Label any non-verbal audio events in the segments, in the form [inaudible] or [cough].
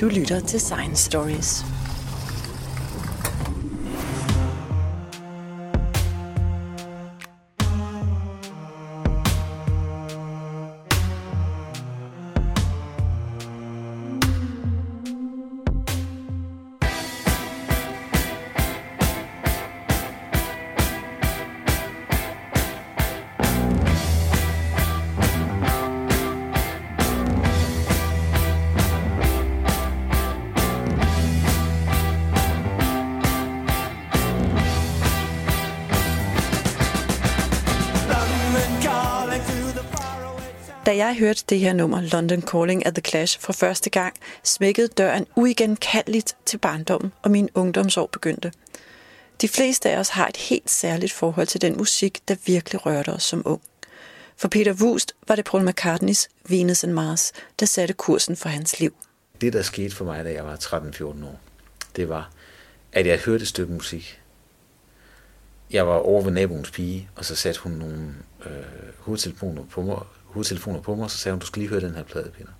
Du lytter til Science Stories. Jeg hørte det her nummer, London Calling at The Clash, for første gang, smækkede døren uigenkaldeligt til barndommen, og min ungdomsår begyndte. De fleste af os har et helt særligt forhold til den musik, der virkelig rørte os som ung. For Peter Wust var det Paul McCartneys Venus and Mars, der satte kursen for hans liv. Det, der skete for mig, da jeg var 13-14 år, det var, at jeg hørte et stykke musik. Jeg var over ved naboens pige, og så satte hun nogle øh, hovedtelefoner på mig, hovedtelefoner på mig, og så sagde hun, du skal lige høre den her plade, Peter.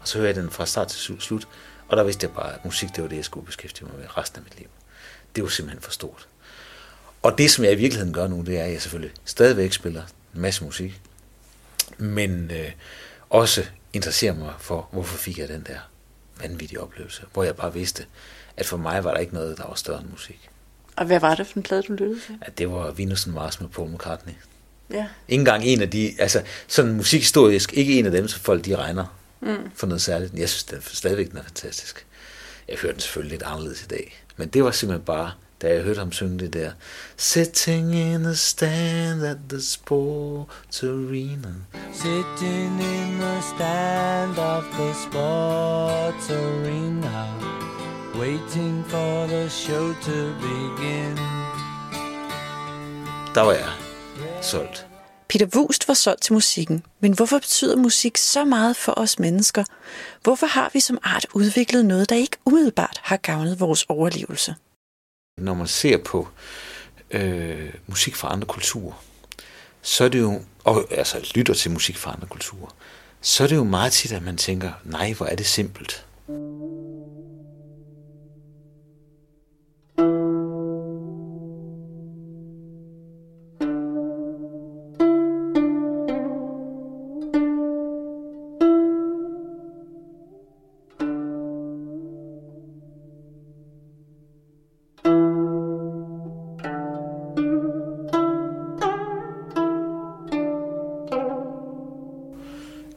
Og så hørte jeg den fra start til slut, og der vidste jeg bare, at musik, det var det, jeg skulle beskæftige mig med resten af mit liv. Det var simpelthen for stort. Og det, som jeg i virkeligheden gør nu, det er, at jeg selvfølgelig stadigvæk spiller en masse musik, men øh, også interesserer mig for, hvorfor fik jeg den der vanvittig oplevelse, hvor jeg bare vidste, at for mig var der ikke noget, der var større end musik. Og hvad var det for en plade, du lyttede til? At det var Venus Mars med Paul McCartney. Ja. Ikke engang en af de, altså sådan musikhistorisk, ikke en af dem, som folk de regner mm. for noget særligt. Jeg synes den, stadigvæk, den er fantastisk. Jeg hørte den selvfølgelig lidt anderledes i dag. Men det var simpelthen bare, da jeg hørte ham synge det der, Sitting in a stand at the sports arena. Sitting in the stand of the sports arena, waiting for the show to begin. Der var jeg solgt. Peter Wust var solgt til musikken, men hvorfor betyder musik så meget for os mennesker? Hvorfor har vi som art udviklet noget, der ikke umiddelbart har gavnet vores overlevelse? Når man ser på øh, musik fra andre kulturer, så er det jo, og altså lytter til musik fra andre kulturer, så er det jo meget tit, at man tænker, nej, hvor er det simpelt.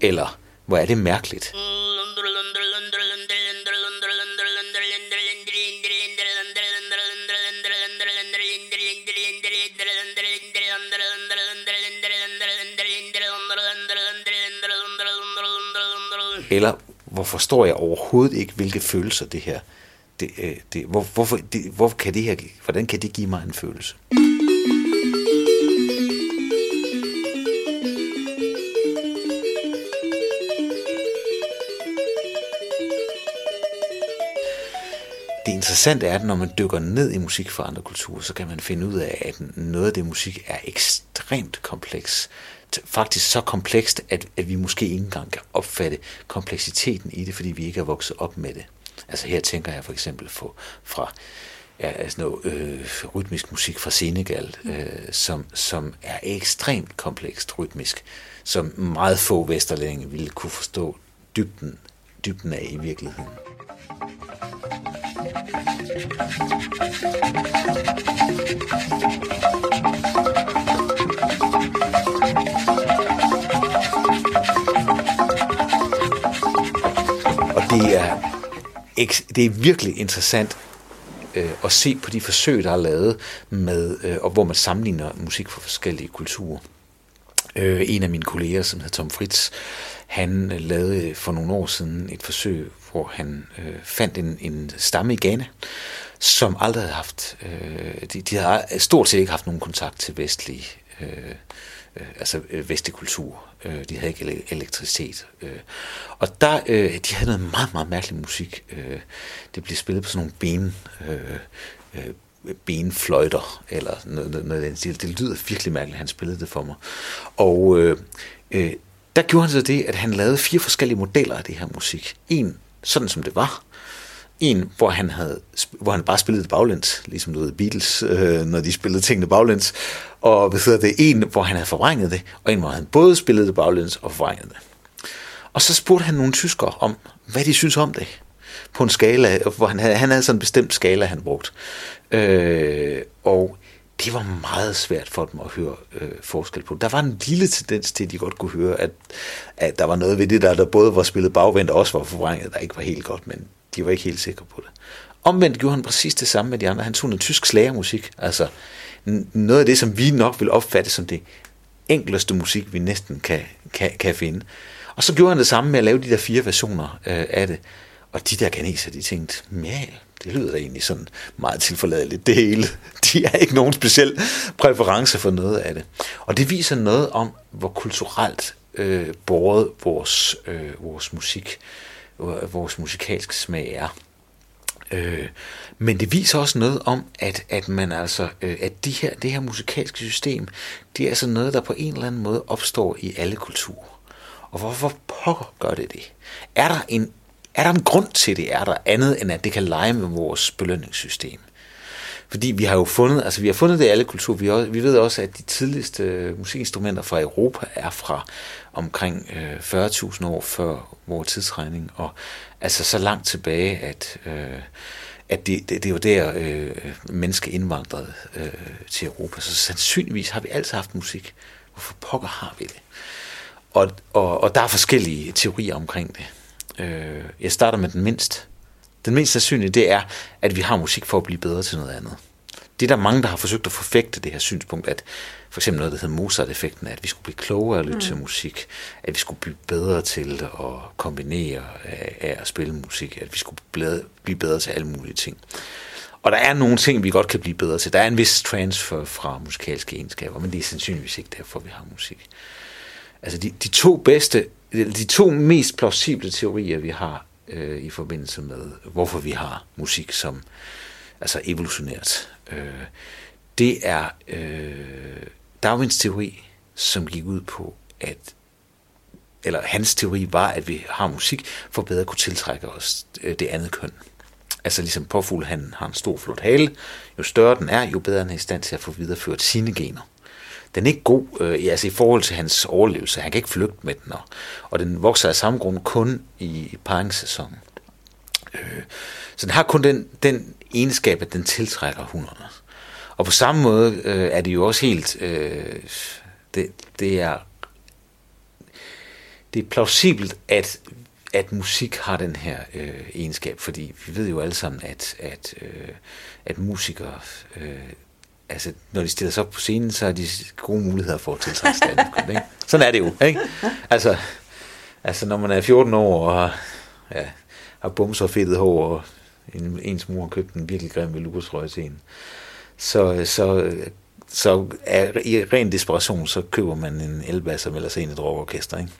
Eller, hvor er det mærkeligt. Eller, hvor forstår jeg overhovedet ikke, hvilke følelser det her, det, øh, det, hvor, hvorfor, det, hvor kan det her, hvordan kan det give mig en følelse? Interessante er, at når man dykker ned i musik fra andre kulturer, så kan man finde ud af, at noget af det musik er ekstremt kompleks. Faktisk så komplekst, at, at vi måske ikke engang kan opfatte kompleksiteten i det, fordi vi ikke er vokset op med det. Altså her tænker jeg for eksempel på, fra ja, altså noget øh, rytmisk musik fra Senegal, øh, som, som er ekstremt komplekst rytmisk, som meget få vesterlændinge ville kunne forstå dybden, dybden af i virkeligheden. Og det er, det er virkelig interessant øh, at se på de forsøg, der er lavet, med, øh, og hvor man sammenligner musik fra forskellige kulturer. Øh, en af mine kolleger, som hedder Tom Fritz, han øh, lavede for nogle år siden et forsøg, hvor han øh, fandt en, en stamme i Ghana, som aldrig havde haft, øh, de, de har stort set ikke haft nogen kontakt til vestlig, øh, øh, altså øh, vestlig kultur. Øh, de havde ikke elektricitet. Øh. Og der, øh, de havde noget meget, meget mærkelig musik. Øh, det blev spillet på sådan nogle ben, øh, øh, benfløjter, eller noget, noget noget den stil. Det lyder virkelig mærkeligt, han spillede det for mig. Og øh, øh, der gjorde han så det, at han lavede fire forskellige modeller af det her musik. En, sådan som det var. En, hvor han, havde, hvor han bare spillede det baglæns, ligesom du ved Beatles, øh, når de spillede tingene baglæns. Og hvad hedder det? En, hvor han havde forvrænget det, og en, hvor han både spillede det baglæns og forvrænget det. Og så spurgte han nogle tyskere om, hvad de synes om det. På en skala, hvor han havde, han havde sådan en bestemt skala, han brugte. Øh, og det var meget svært for dem at høre øh, forskel på. Der var en lille tendens til, at de godt kunne høre, at, at der var noget ved det der, der både var spillet bagvendt og også var forvrænget, der ikke var helt godt, men de var ikke helt sikre på det. Omvendt gjorde han præcis det samme med de andre. Han tog noget tysk slagermusik, altså noget af det, som vi nok vil opfatte som det enkleste musik, vi næsten kan, kan, kan finde. Og så gjorde han det samme med at lave de der fire versioner øh, af det. Og de der ganeser, de tænkte, mal, det lyder da egentlig sådan meget tilforladeligt, det hele. [laughs] De har ikke nogen speciel præference for noget af det. Og det viser noget om, hvor kulturelt øh, båret vores, øh, vores musik, øh, vores musikalske smag er. Øh, men det viser også noget om, at, at man altså, øh, at de her, det her musikalske system, det er altså noget, der på en eller anden måde opstår i alle kulturer. Og hvorfor pokker gør det det? Er der en er der en grund til det, er der andet end at det kan lege med vores belønningssystem? Fordi vi har jo fundet, altså vi har fundet det i alle kulturer. Vi, også, vi ved også, at de tidligste musikinstrumenter fra Europa er fra omkring øh, 40.000 år før vores tidsregning. Og altså så langt tilbage, at, øh, at det, det, det var der øh, mennesker indvandrede øh, til Europa. Så sandsynligvis har vi altid haft musik. Hvorfor pokker har vi det? Og, og, og der er forskellige teorier omkring det. Øh, jeg starter med den mindst. Den mindst sandsynlige, det er, at vi har musik for at blive bedre til noget andet. Det er der mange, der har forsøgt at forfægte det her synspunkt, at for eksempel noget, der hedder Mozart-effekten, at vi skulle blive klogere at lytte mm. til musik, at vi skulle blive bedre til at kombinere af, af at spille musik, at vi skulle blive bedre til alle mulige ting. Og der er nogle ting, vi godt kan blive bedre til. Der er en vis transfer fra musikalske egenskaber, men det er sandsynligvis ikke derfor, vi har musik. Altså de, de to bedste de to mest plausible teorier, vi har øh, i forbindelse med, hvorfor vi har musik som altså evolutionært, øh, det er øh, Darwins teori, som gik ud på, at eller hans teori var, at vi har musik for bedre at kunne tiltrække os øh, det andet køn. Altså ligesom påfugl, han har en stor flot hale. Jo større den er, jo bedre han er i stand til at få videreført sine gener den er ikke god øh, altså i forhold til hans overlevelse. Han kan ikke flygte med den, og, og den vokser af samme grund kun i paringssæsonen. Øh, så den har kun den, den egenskab, at den tiltrækker hunderne. Og på samme måde øh, er det jo også helt... Øh, det, det er det er plausibelt, at, at musik har den her øh, egenskab, fordi vi ved jo alle sammen, at, at, øh, at musikere øh, altså, når de stiller sig op på scenen, så har de gode muligheder for at tiltrække stand ikke? Sådan er det jo, ikke? Altså, altså, når man er 14 år og har, ja, har bumser og fedtet hår, og en, ens mor har købt en virkelig grim velurstrøje til en, så, så, så er, i ren desperation, så køber man en elbasser eller melder et rockorkester, ikke?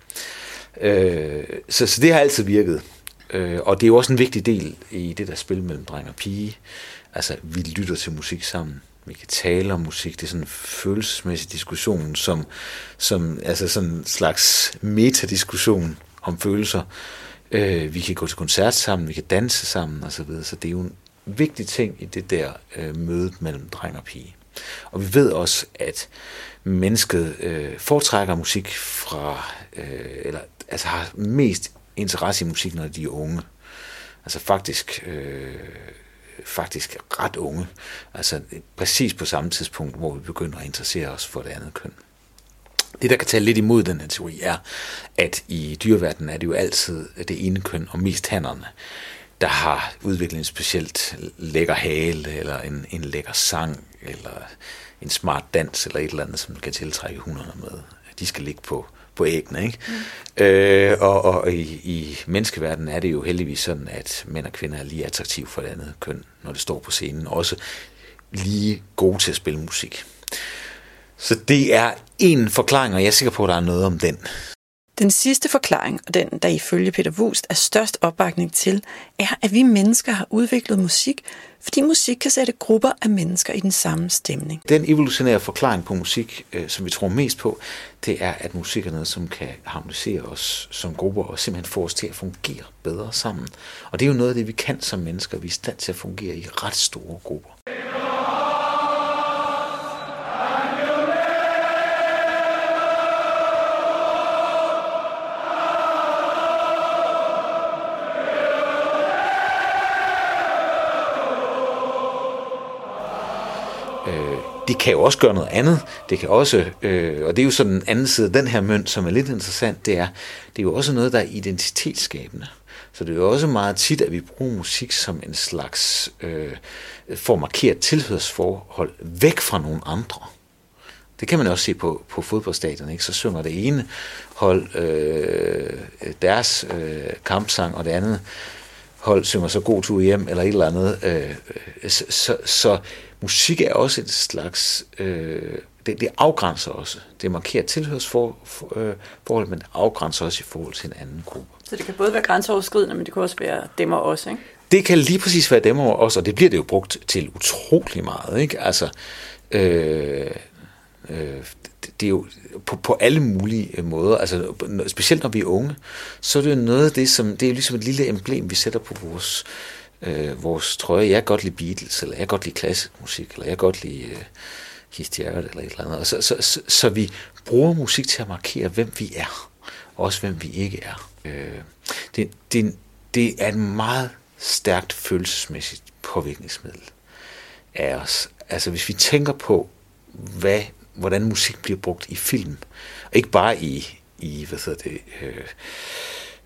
Øh, så, så det har altid virket. Øh, og det er jo også en vigtig del i det der spil mellem dreng og pige. Altså, vi lytter til musik sammen vi kan tale om musik, det er sådan en følelsesmæssig diskussion, som, som altså sådan en slags metadiskussion om følelser. Øh, vi kan gå til koncert sammen, vi kan danse sammen osv., så, videre. så det er jo en vigtig ting i det der øh, møde mellem dreng og pige. Og vi ved også, at mennesket øh, foretrækker musik fra, øh, eller altså har mest interesse i musik, når de er unge. Altså faktisk øh, faktisk ret unge. Altså præcis på samme tidspunkt, hvor vi begynder at interessere os for det andet køn. Det, der kan tale lidt imod den her teori, er, at i dyreverdenen er det jo altid det ene køn, og mest hannerne, der har udviklet en specielt lækker hale, eller en, en lækker sang, eller en smart dans, eller et eller andet, som kan tiltrække hunderne med. De skal ligge på på æggene. Ikke? Mm. Øh, og og i, i menneskeverdenen er det jo heldigvis sådan, at mænd og kvinder er lige attraktive for det andet køn, når det står på scenen. Også lige gode til at spille musik. Så det er en forklaring, og jeg er sikker på, at der er noget om den. Den sidste forklaring, og den, der ifølge Peter Wust er størst opbakning til, er, at vi mennesker har udviklet musik, fordi musik kan sætte grupper af mennesker i den samme stemning. Den evolutionære forklaring på musik, øh, som vi tror mest på, det er, at musik er noget, som kan harmonisere os som grupper og simpelthen få os til at fungere bedre sammen. Og det er jo noget af det, vi kan som mennesker. Vi er i stand til at fungere i ret store grupper. Det kan jo også gøre noget andet. Det kan også, øh, og det er jo sådan den anden side af den her mønt, som er lidt interessant, det er, det er jo også noget, der er identitetsskabende. Så det er jo også meget tit, at vi bruger musik som en slags, øh, for at markere tilhørsforhold væk fra nogle andre. Det kan man også se på, på fodboldstadion, ikke? Så synger det ene hold øh, deres øh, kampsang, og det andet hold synger så god tur hjem, eller et eller andet. Øh, øh så, så, så musik er også et slags... Øh, det, det afgrænser også. Det markerer tilhørsforhold, øh, men det afgrænser også i forhold til en anden gruppe. Så det kan både være grænseoverskridende, men det kan også være dem og os, ikke? Det kan lige præcis være dem og os, og det bliver det jo brugt til utrolig meget, ikke? Altså, øh, øh, det er jo på, på alle mulige måder, altså specielt når vi er unge, så er det jo noget af det, som, det er ligesom et lille emblem, vi sætter på vores, øh, øh, vores trøje. Jeg kan godt lide Beatles, eller jeg kan godt lide klassisk musik, eller jeg kan godt lide øh, Keith Jarrett, eller et eller andet. Og så, så, så, så vi bruger musik til at markere, hvem vi er, og også hvem vi ikke er. Øh, det, det, det er et meget stærkt følelsesmæssigt påvirkningsmiddel af os. Altså hvis vi tænker på, hvad hvordan musik bliver brugt i film. Ikke bare i, i hvad hedder det, øh,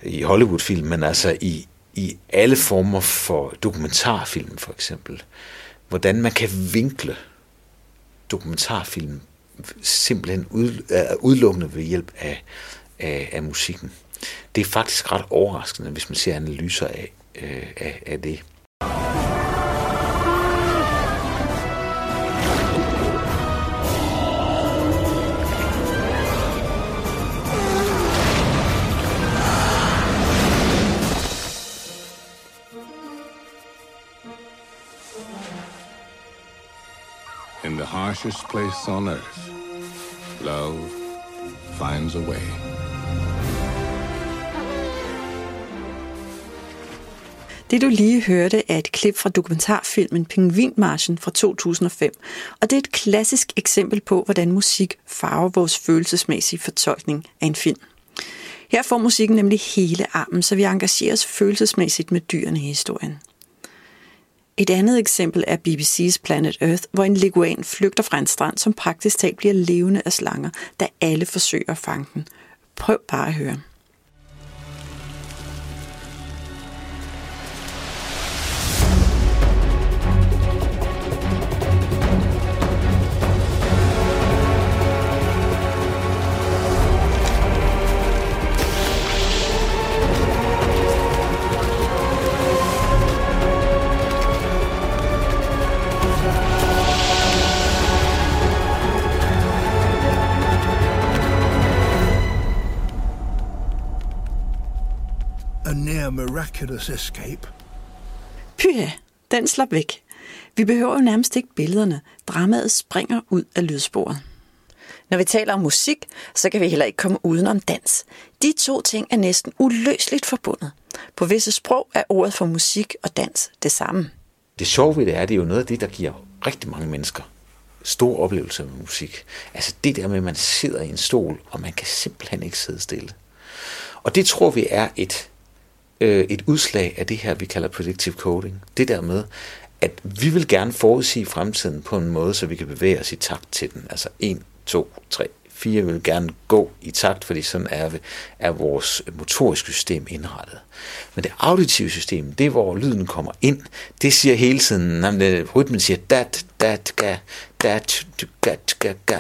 i Hollywood-film, men altså i, i alle former for dokumentarfilm for eksempel. Hvordan man kan vinkle dokumentarfilm simpelthen ud, øh, udelukkende ved hjælp af, af, af musikken. Det er faktisk ret overraskende, hvis man ser analyser af, øh, af, af det. Harshest place on earth, love finds a way. Det du lige hørte er et klip fra dokumentarfilmen Pingvinmarchen fra 2005, og det er et klassisk eksempel på, hvordan musik farver vores følelsesmæssige fortolkning af en film. Her får musikken nemlig hele armen, så vi engagerer os følelsesmæssigt med dyrene i historien. Et andet eksempel er BBC's Planet Earth, hvor en leguan flygter fra en strand, som praktisk talt bliver levende af slanger, da alle forsøger at fange den. Prøv bare at høre. Miraculous escape. Pyha, den slap væk. Vi behøver jo nærmest ikke billederne. Dramaet springer ud af lydsporet. Når vi taler om musik, så kan vi heller ikke komme uden om dans. De to ting er næsten uløseligt forbundet. På visse sprog er ordet for musik og dans det samme. Det sjove ved det er, at det er jo noget af det, der giver rigtig mange mennesker stor oplevelse med musik. Altså det der med, at man sidder i en stol, og man kan simpelthen ikke sidde stille. Og det tror vi er et øh, et udslag af det her, vi kalder predictive coding. Det der med, at vi vil gerne forudsige fremtiden på en måde, så vi kan bevæge os i takt til den. Altså 1, 2, 3, 4 vil gerne gå i takt, fordi sådan er, er vores motoriske system indrettet. Men det auditive system, det er hvor lyden kommer ind, det siger hele tiden, at øh, rytmen siger dat, dat, ga, dat, gat, ga, ga.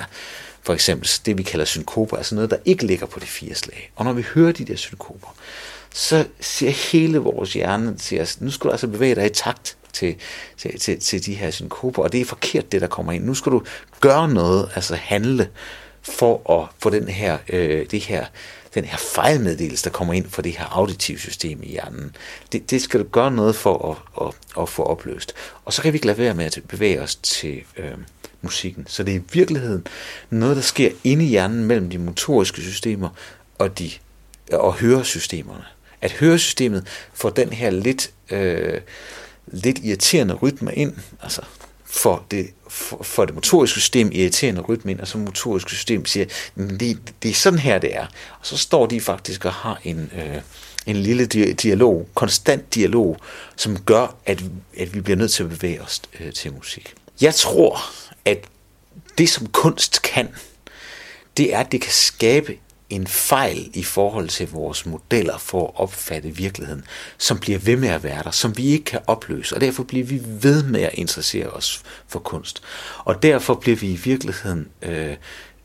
For eksempel det, vi kalder synkoper, altså noget, der ikke ligger på de fire slag. Og når vi hører de der synkoper, så siger hele vores hjerne til os, nu skal du altså bevæge dig i takt til, til, til, til de her synkoper, og det er forkert, det der kommer ind. Nu skal du gøre noget, altså handle for at få den her, øh, det her, den her fejlmeddelelse, der kommer ind fra det her auditive system i hjernen. Det, det skal du gøre noget for at, at, at få opløst. Og så kan vi ikke lade være med at bevæge os til øh, musikken. Så det er i virkeligheden noget, der sker inde i hjernen mellem de motoriske systemer og, de, og høresystemerne. At høresystemet får den her lidt, øh, lidt irriterende rytme ind, altså for det, for, for det motoriske system irriterende rytme ind, og så motoriske system siger, det, det er sådan her, det er. Og så står de faktisk og har en, øh, en lille dialog, konstant dialog, som gør, at, at vi bliver nødt til at bevæge os øh, til musik. Jeg tror, at det som kunst kan, det er, at det kan skabe en fejl i forhold til vores modeller for at opfatte virkeligheden, som bliver ved med at være der, som vi ikke kan opløse, og derfor bliver vi ved med at interessere os for kunst. Og derfor bliver vi i virkeligheden, øh,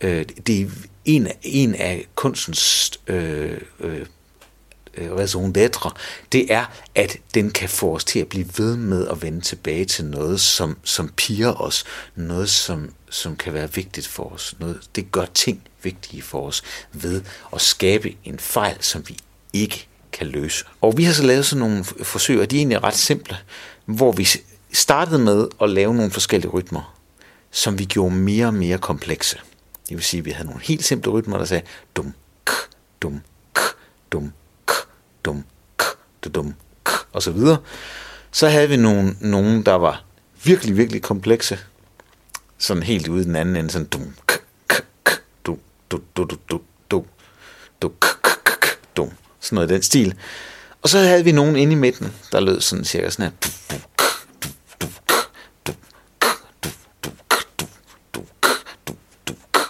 øh, det er en, en af kunstens øh, øh, øh, raison d'être, det er, at den kan få os til at blive ved med at vende tilbage til noget, som, som piger os, noget, som, som kan være vigtigt for os. Noget, det gør ting vigtige for os ved at skabe en fejl, som vi ikke kan løse. Og vi har så lavet sådan nogle forsøg, og de er egentlig ret simple, hvor vi startede med at lave nogle forskellige rytmer, som vi gjorde mere og mere komplekse. Det vil sige, at vi havde nogle helt simple rytmer, der sagde dum, k, dum, k, dum, dum, k, dum, k, og så videre. Så havde vi nogle, nogle, der var virkelig, virkelig komplekse, sådan helt ude i den anden ende, sådan dum, du, du, du, du, du, du, k, k, k, k, du, sådan noget i den stil. Og så havde vi nogen inde i midten, der lød sådan cirka sådan her,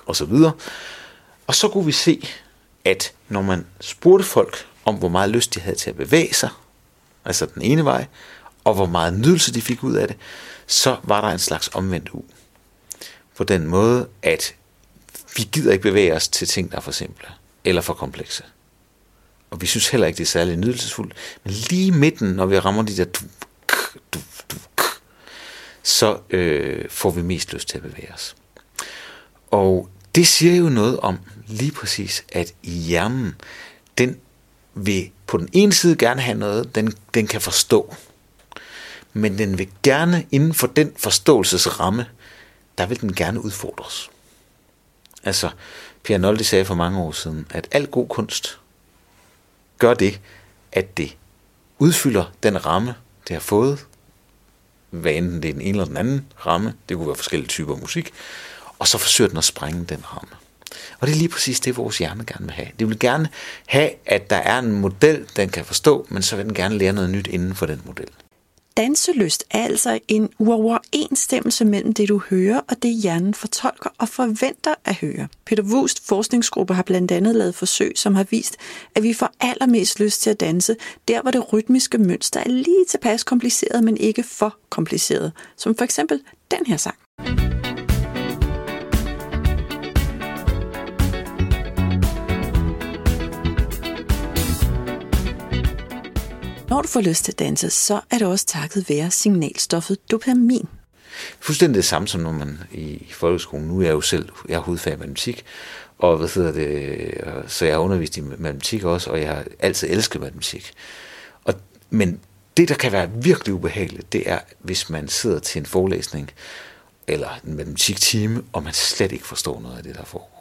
og så videre. Og så kunne vi se, at når man spurgte folk, om hvor meget lyst de havde til at bevæge sig, altså den ene vej, og hvor meget nydelse de fik ud af det, så var der en slags omvendt u. På den måde, at vi gider ikke bevæge os til ting, der er for simple eller for komplekse. Og vi synes heller ikke, det er særlig nydelsesfuldt. Men lige midten, når vi rammer de der du, du, du, så øh, får vi mest lyst til at bevæge os. Og det siger jo noget om lige præcis, at hjernen, den vil på den ene side gerne have noget, den, den kan forstå. Men den vil gerne inden for den forståelsesramme, der vil den gerne udfordres. Altså, Pierre Nolde sagde for mange år siden, at al god kunst gør det, at det udfylder den ramme, det har fået, hvad enten det er den ene eller den anden ramme, det kunne være forskellige typer musik, og så forsøger den at sprænge den ramme. Og det er lige præcis det, vores hjerne gerne vil have. Det vil gerne have, at der er en model, den kan forstå, men så vil den gerne lære noget nyt inden for den model. Danselyst er altså en uoverensstemmelse mellem det, du hører, og det hjernen fortolker og forventer at høre. Peter Wust forskningsgruppe har blandt andet lavet forsøg, som har vist, at vi får allermest lyst til at danse, der hvor det rytmiske mønster er lige tilpas kompliceret, men ikke for kompliceret, som for eksempel den her sang. Når du får lyst til at danse, så er det også takket være signalstoffet dopamin. Fuldstændig det samme som når man i folkeskolen, nu er jeg jo selv, jeg er hovedfag i matematik, og hvad hedder det, så jeg har undervist i matematik også, og jeg har altid elsket matematik. Og, men det, der kan være virkelig ubehageligt, det er, hvis man sidder til en forelæsning, eller en matematiktime, og man slet ikke forstår noget af det, der foregår.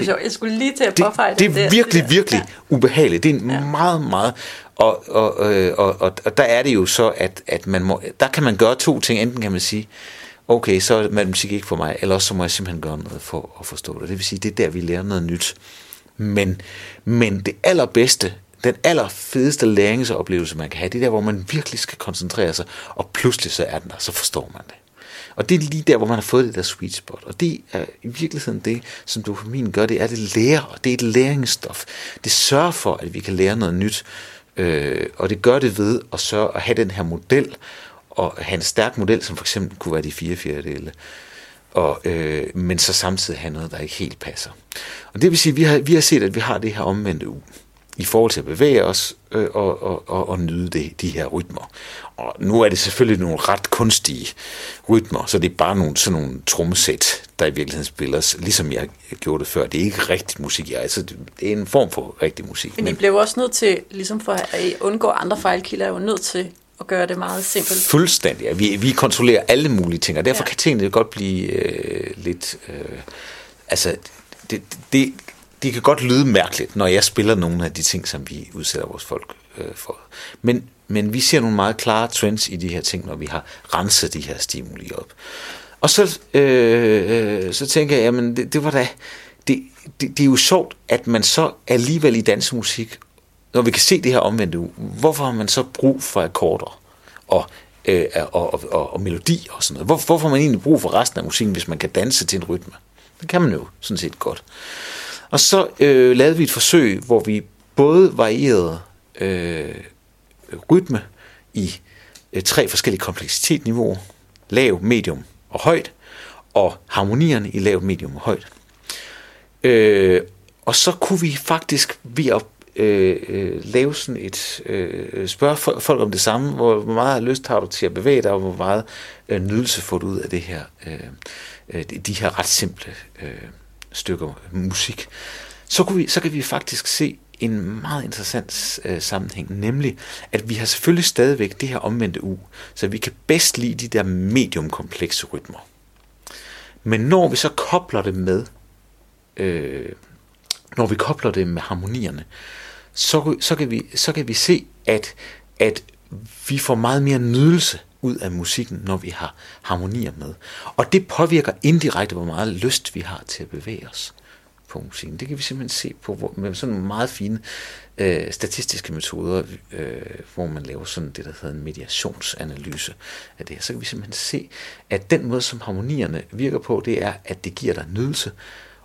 Det, jeg skulle lige til at påfeje det. Det, det er virkelig, det virkelig ja. ubehageligt. Det er en ja. meget, meget... Og, og, øh, og, og, og der er det jo så, at, at man må, der kan man gøre to ting. Enten kan man sige, okay, så er matematik ikke for mig, eller også så må jeg simpelthen gøre noget for at forstå det. Det vil sige, det er der, vi lærer noget nyt. Men, men det allerbedste, den allerfedeste læringsoplevelse, man kan have, det er der, hvor man virkelig skal koncentrere sig, og pludselig så er den der, så forstår man det. Og det er lige der, hvor man har fået det der sweet spot. Og det er i virkeligheden det, som dopamin gør, det er, det lærer, og det er et læringsstof. Det sørger for, at vi kan lære noget nyt, øh, og det gør det ved at sørge at have den her model, og have en stærk model, som for eksempel kunne være de fire fjerdedele, og, øh, men så samtidig have noget, der ikke helt passer. Og det vil sige, at vi har, vi har set, at vi har det her omvendte u i forhold til at bevæge os øh, og, og, og, og nyde det, de her rytmer. Og nu er det selvfølgelig nogle ret kunstige rytmer, så det er bare nogle, sådan nogle trommesæt, der i virkeligheden spiller, ligesom jeg gjorde det før. Det er ikke rigtig musik, ja, altså, det er en form for rigtig musik. Men, men I blev også nødt til, ligesom for at undgå andre fejlkilder, er jo nødt til at gøre det meget simpelt. Fuldstændig, ja. Vi, vi kontrollerer alle mulige ting, og derfor ja. kan tingene godt blive øh, lidt... Øh, altså, det, det, det kan godt lyde mærkeligt, når jeg spiller nogle af de ting, som vi udsætter vores folk øh, for. Men, men vi ser nogle meget klare trends i de her ting, når vi har renset de her stimuli op. Og så, øh, øh så tænker jeg, jamen det, det var da... Det, det, det er jo sjovt, at man så alligevel i dansemusik, når vi kan se det her omvendte, hvorfor har man så brug for akkorder og, øh, og, og, og, og melodi og sådan noget? Hvor, hvorfor har man egentlig brug for resten af musikken, hvis man kan danse til en rytme? Det kan man jo sådan set godt. Og så øh, lavede vi et forsøg, hvor vi både varierede øh, rytme i øh, tre forskellige kompleksitetsniveauer. Lav, medium og højt. Og harmonierne i lav, medium og højt. Øh, og så kunne vi faktisk ved at øh, øh, lave sådan et øh, spørge folk om det samme, hvor, meget lyst har du til at bevæge dig, og hvor meget øh, nydelse får du ud af det her, øh, øh de her ret simple øh, stykker musik, så, kunne vi, så kan vi faktisk se en meget interessant øh, sammenhæng, nemlig at vi har selvfølgelig stadigvæk det her omvendte u, så vi kan bedst lide de der mediumkomplekse rytmer. Men når vi så kobler det med, øh, når vi kobler det med harmonierne, så, så, kan, vi, så kan vi se, at, at vi får meget mere nydelse ud af musikken, når vi har harmonier med. Og det påvirker indirekte, hvor meget lyst vi har til at bevæge os på musikken. Det kan vi simpelthen se på hvor, med sådan nogle meget fine øh, statistiske metoder, øh, hvor man laver sådan det, der hedder en mediationsanalyse af det her. Så kan vi simpelthen se, at den måde, som harmonierne virker på, det er, at det giver dig nydelse,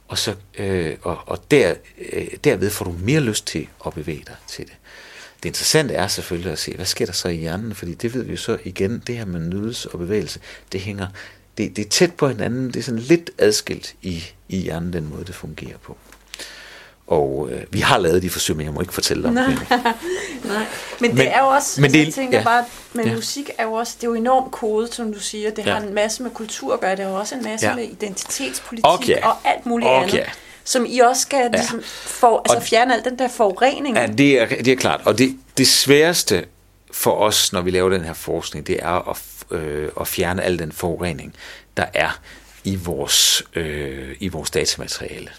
og, så, øh, og, og der, øh, derved får du mere lyst til at bevæge dig til det. Det interessante er selvfølgelig at se, hvad sker der så i hjernen, fordi det ved vi jo så igen, det her med nydelse og bevægelse, det hænger, det, det er tæt på hinanden, det er sådan lidt adskilt i, i hjernen, den måde det fungerer på. Og øh, vi har lavet de forsøg, men jeg må ikke fortælle om Nej, det. [laughs] Nej. Men, men det er jo også, men altså, det- jeg tænker ja. bare, men Ja. musik er jo også, det er jo enormt kodet, som du siger. Det Ja. har en masse med kultur at gøre, det har også en masse Ja. med identitetspolitik Okay. og alt muligt Okay. andet. Som I også skal ligesom for, altså Og- fjerne al den der forurening. Ja, det er, det er klart. Og det, det sværeste for os, når vi laver den her forskning, det er at, øh, at fjerne al den forurening, der er i vores, øh, i vores datamateriale.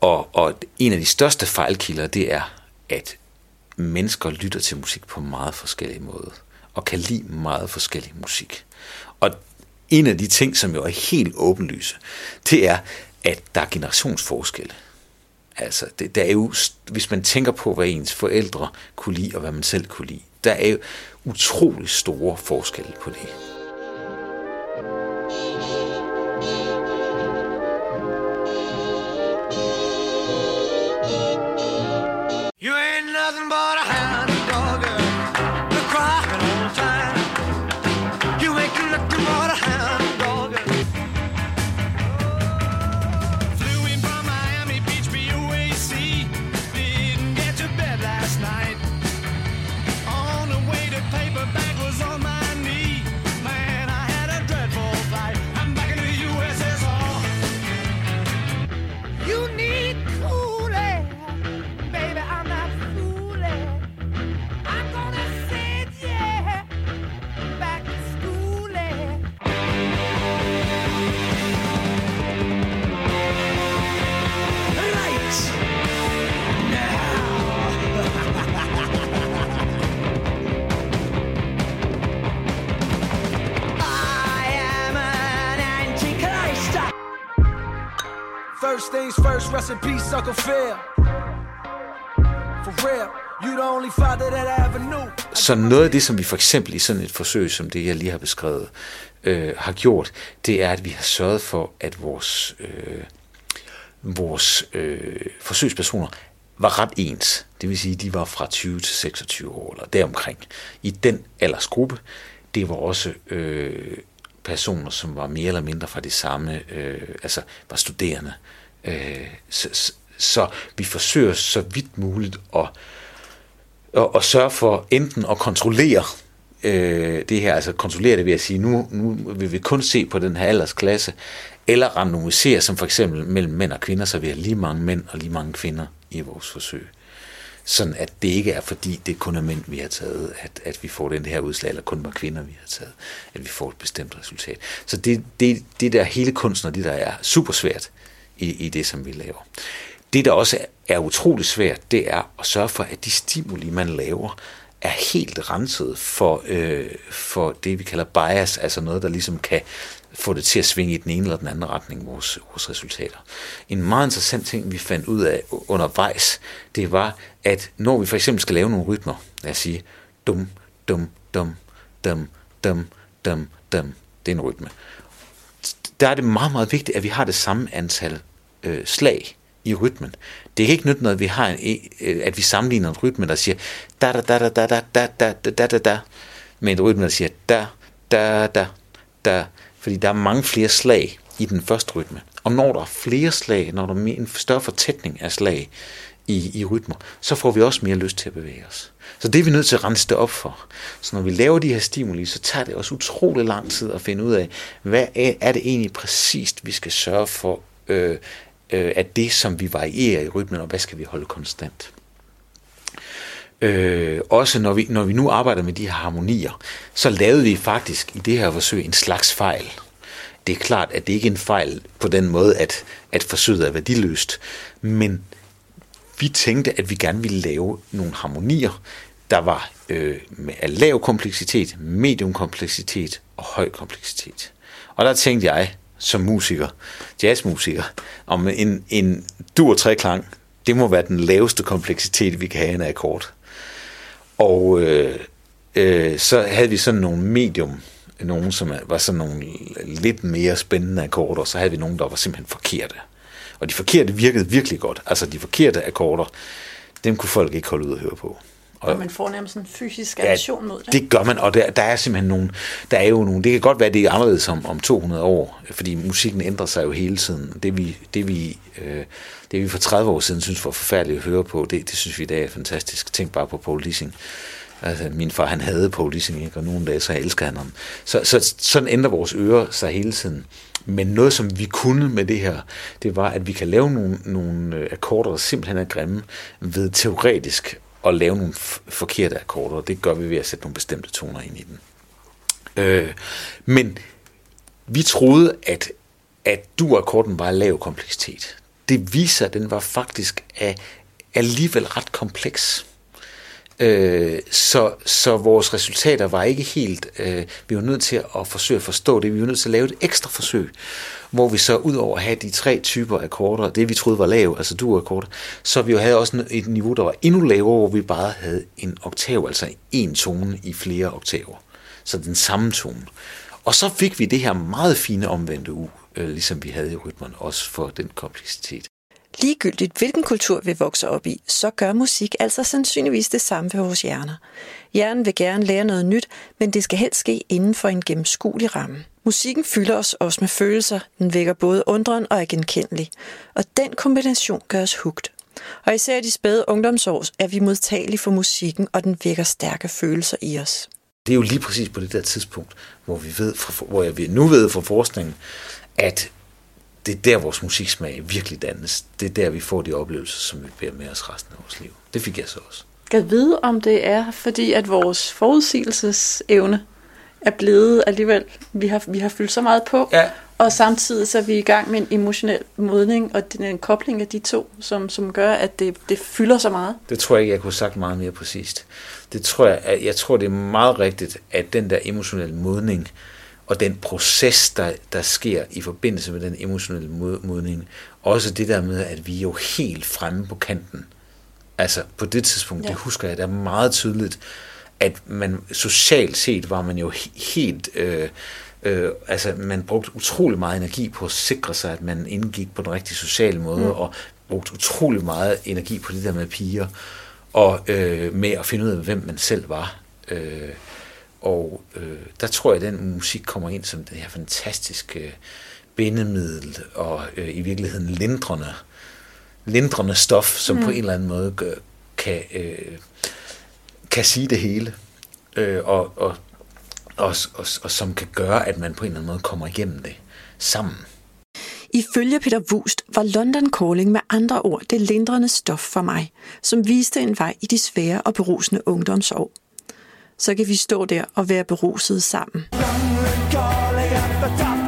Og, og en af de største fejlkilder, det er, at mennesker lytter til musik på meget forskellige måder, og kan lide meget forskellig musik. Og en af de ting, som jo er helt åbenlyse, det er, at der er generationsforskelle. Altså, det, der er jo, hvis man tænker på, hvad ens forældre kunne lide, og hvad man selv kunne lide, der er jo utrolig store forskelle på det. You ain't nothing but a hound the only recipe that I For real. Så noget af det, som vi for eksempel i sådan et forsøg, som det jeg lige har beskrevet, øh, har gjort, det er, at vi har sørget for, at vores, øh, vores øh, forsøgspersoner var ret ens. Det vil sige, de var fra 20 til 26 år, eller deromkring. I den aldersgruppe, det var også øh, personer, som var mere eller mindre fra det samme, øh, altså var studerende. Øh, Øh, så, så- vi forsøger så vidt muligt at, at, at sørge for enten at kontrollere øh, det her, altså kontrollere det ved at sige, nu, nu vil vi kun se på den her aldersklasse, eller randomisere som for eksempel mellem mænd og kvinder, så vi har lige mange mænd og lige mange kvinder i vores forsøg. Sådan at det ikke er fordi, det kun er mænd, vi har taget, at, at vi får den her udslag, eller kun var kvinder, vi har taget, at vi får et bestemt resultat. Så det, det, det der hele kunsten og det, der er super svært i, i det, som vi laver. Det, der også er utrolig svært, det er at sørge for, at de stimuli, man laver, er helt renset for, øh, for det, vi kalder bias, altså noget, der ligesom kan få det til at svinge i den ene eller den anden retning, vores, vores resultater. En meget interessant ting, vi fandt ud af undervejs, det var, at når vi for eksempel skal lave nogle rytmer, lad os sige, dum, dum, dum, dum, dum, dum, dum, det er en rytme, der er det meget, meget vigtigt, at vi har det samme antal øh, slag i rytmen. Det kan ikke nytte noget, at vi har en, øh, at vi sammenligner en rytme, der siger da da da da da da da da da da da da med en rytme, der siger da da da da fordi der er mange flere slag i den første rytme. Og når der er flere slag, når der er en større fortætning af slag i, i rytmer, så får vi også mere lyst til at bevæge os. Så det er vi nødt til at rense det op for. Så når vi laver de her stimuli, så tager det også utrolig lang tid at finde ud af, hvad er, er det egentlig præcist, vi skal sørge for, øh, øh, at det, som vi varierer i rytmen, og hvad skal vi holde konstant. Øh, også når vi, når vi nu arbejder med de her harmonier, så lavede vi faktisk i det her forsøg en slags fejl. Det er klart, at det ikke er en fejl på den måde, at, at forsøget er værdiløst, men vi tænkte, at vi gerne ville lave nogle harmonier, der var øh, med lav kompleksitet, medium kompleksitet og høj kompleksitet. Og der tænkte jeg, som musiker, jazzmusiker, om en, en dur treklang, det må være den laveste kompleksitet, vi kan have en akkord. Og øh, øh, så havde vi sådan nogle medium, nogle som var sådan nogle lidt mere spændende akkorder, så havde vi nogle, der var simpelthen forkerte. Og de forkerte virkede virkelig godt. Altså de forkerte akkorder, dem kunne folk ikke holde ud at høre på. Og man får nærmest en fysisk reaktion ja, mod det. det gør man, og der, der er simpelthen nogle, der er jo nogle, det kan godt være, det er anderledes om, om 200 år, fordi musikken ændrer sig jo hele tiden. Det vi, det vi, øh, det vi for 30 år siden synes var forfærdeligt at høre på, det, det synes vi i dag er fantastisk. Tænk bare på Paul Dissing. Altså, min far, han havde Paul Dissing, ikke? og nogle dage, så elsker han ham. Så, så sådan ændrer vores ører sig hele tiden. Men noget, som vi kunne med det her, det var, at vi kan lave nogle, nogle øh, akkorder, der simpelthen er grimme, ved teoretisk at lave nogle forkerte akkorder, og det gør vi ved at sætte nogle bestemte toner ind i den. Øh, men vi troede, at, at du-akkorden var af lav kompleksitet. Det viser, at den var faktisk af, alligevel ret kompleks. Øh, så, så vores resultater var ikke helt... Øh, vi var nødt til at forsøge at forstå det. Vi var nødt til at lave et ekstra forsøg, hvor vi så ud over at have de tre typer akkorder, det vi troede var lav, altså du-akkorder, så vi jo havde også et niveau, der var endnu lavere, hvor vi bare havde en oktav, altså en tone i flere oktaver. Så den samme tone. Og så fik vi det her meget fine omvendte u, øh, ligesom vi havde i rytmen, også for den kompleksitet. Ligegyldigt hvilken kultur vi vokser op i, så gør musik altså sandsynligvis det samme ved vores hjerner. Hjernen vil gerne lære noget nyt, men det skal helst ske inden for en gennemskuelig ramme. Musikken fylder os også med følelser, den vækker både undren og er genkendelig. Og den kombination gør os hugt. Og især i de spæde ungdomsår er vi modtagelige for musikken, og den vækker stærke følelser i os. Det er jo lige præcis på det der tidspunkt, hvor vi ved, hvor jeg nu ved fra forskningen, at det er der, vores musiksmag virkelig dannes. Det er der, vi får de oplevelser, som vi bærer med os resten af vores liv. Det fik jeg så også. Skal vide, om det er, fordi at vores forudsigelsesevne er blevet alligevel, vi har, vi har fyldt så meget på, Ja. og samtidig så er vi i gang med en emotionel modning, og er en kobling af de to, som, som gør, at det, det fylder så meget. Det tror jeg ikke, jeg kunne have sagt meget mere præcist. Det tror jeg, jeg tror, det er meget rigtigt, at den der emotionelle modning, og den proces, der, der sker i forbindelse med den emotionelle mod- modning, også det der med, at vi er jo helt fremme på kanten. Altså på det tidspunkt, ja. Det husker jeg, er meget tydeligt, at man socialt set var man jo he- helt... Øh, øh, altså man brugte utrolig meget energi på at sikre sig, at man indgik på den rigtige sociale måde, mm. og brugte utrolig meget energi på det der med piger, og øh, med at finde ud af, hvem man selv var. Øh, og øh, der tror jeg, at den musik kommer ind som det her fantastiske bindemiddel, og øh, i virkeligheden lindrende lindrende stof, som mm. på en eller anden måde gør, kan, øh, kan sige det hele, øh, og, og, og, og, og som kan gøre, at man på en eller anden måde kommer igennem det sammen. Ifølge Peter Wust var London Calling med andre ord det lindrende stof for mig, som viste en vej i de svære og berusende ungdomsår. Så kan vi stå der og være beruset sammen. calling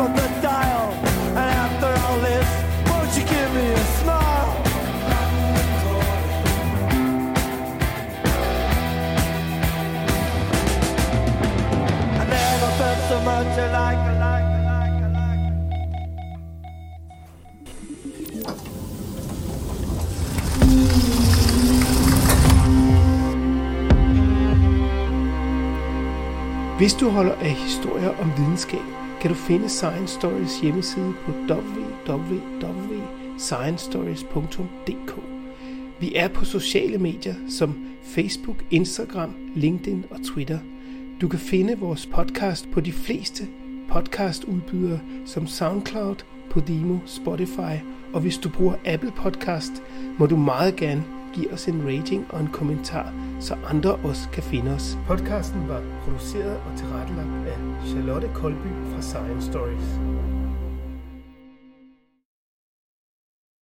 Hvis du holder af historier om videnskab, kan du finde Science Stories hjemmeside på www.sciencestories.dk. Vi er på sociale medier som Facebook, Instagram, LinkedIn og Twitter. Du kan finde vores podcast på de fleste podcastudbydere som SoundCloud, Podimo, Spotify, og hvis du bruger Apple Podcast, må du meget gerne give os en rating og en kommentar, så andre også kan finde os. Podcasten var produceret og tilrettelagt af Charlotte Kolby fra Science Stories.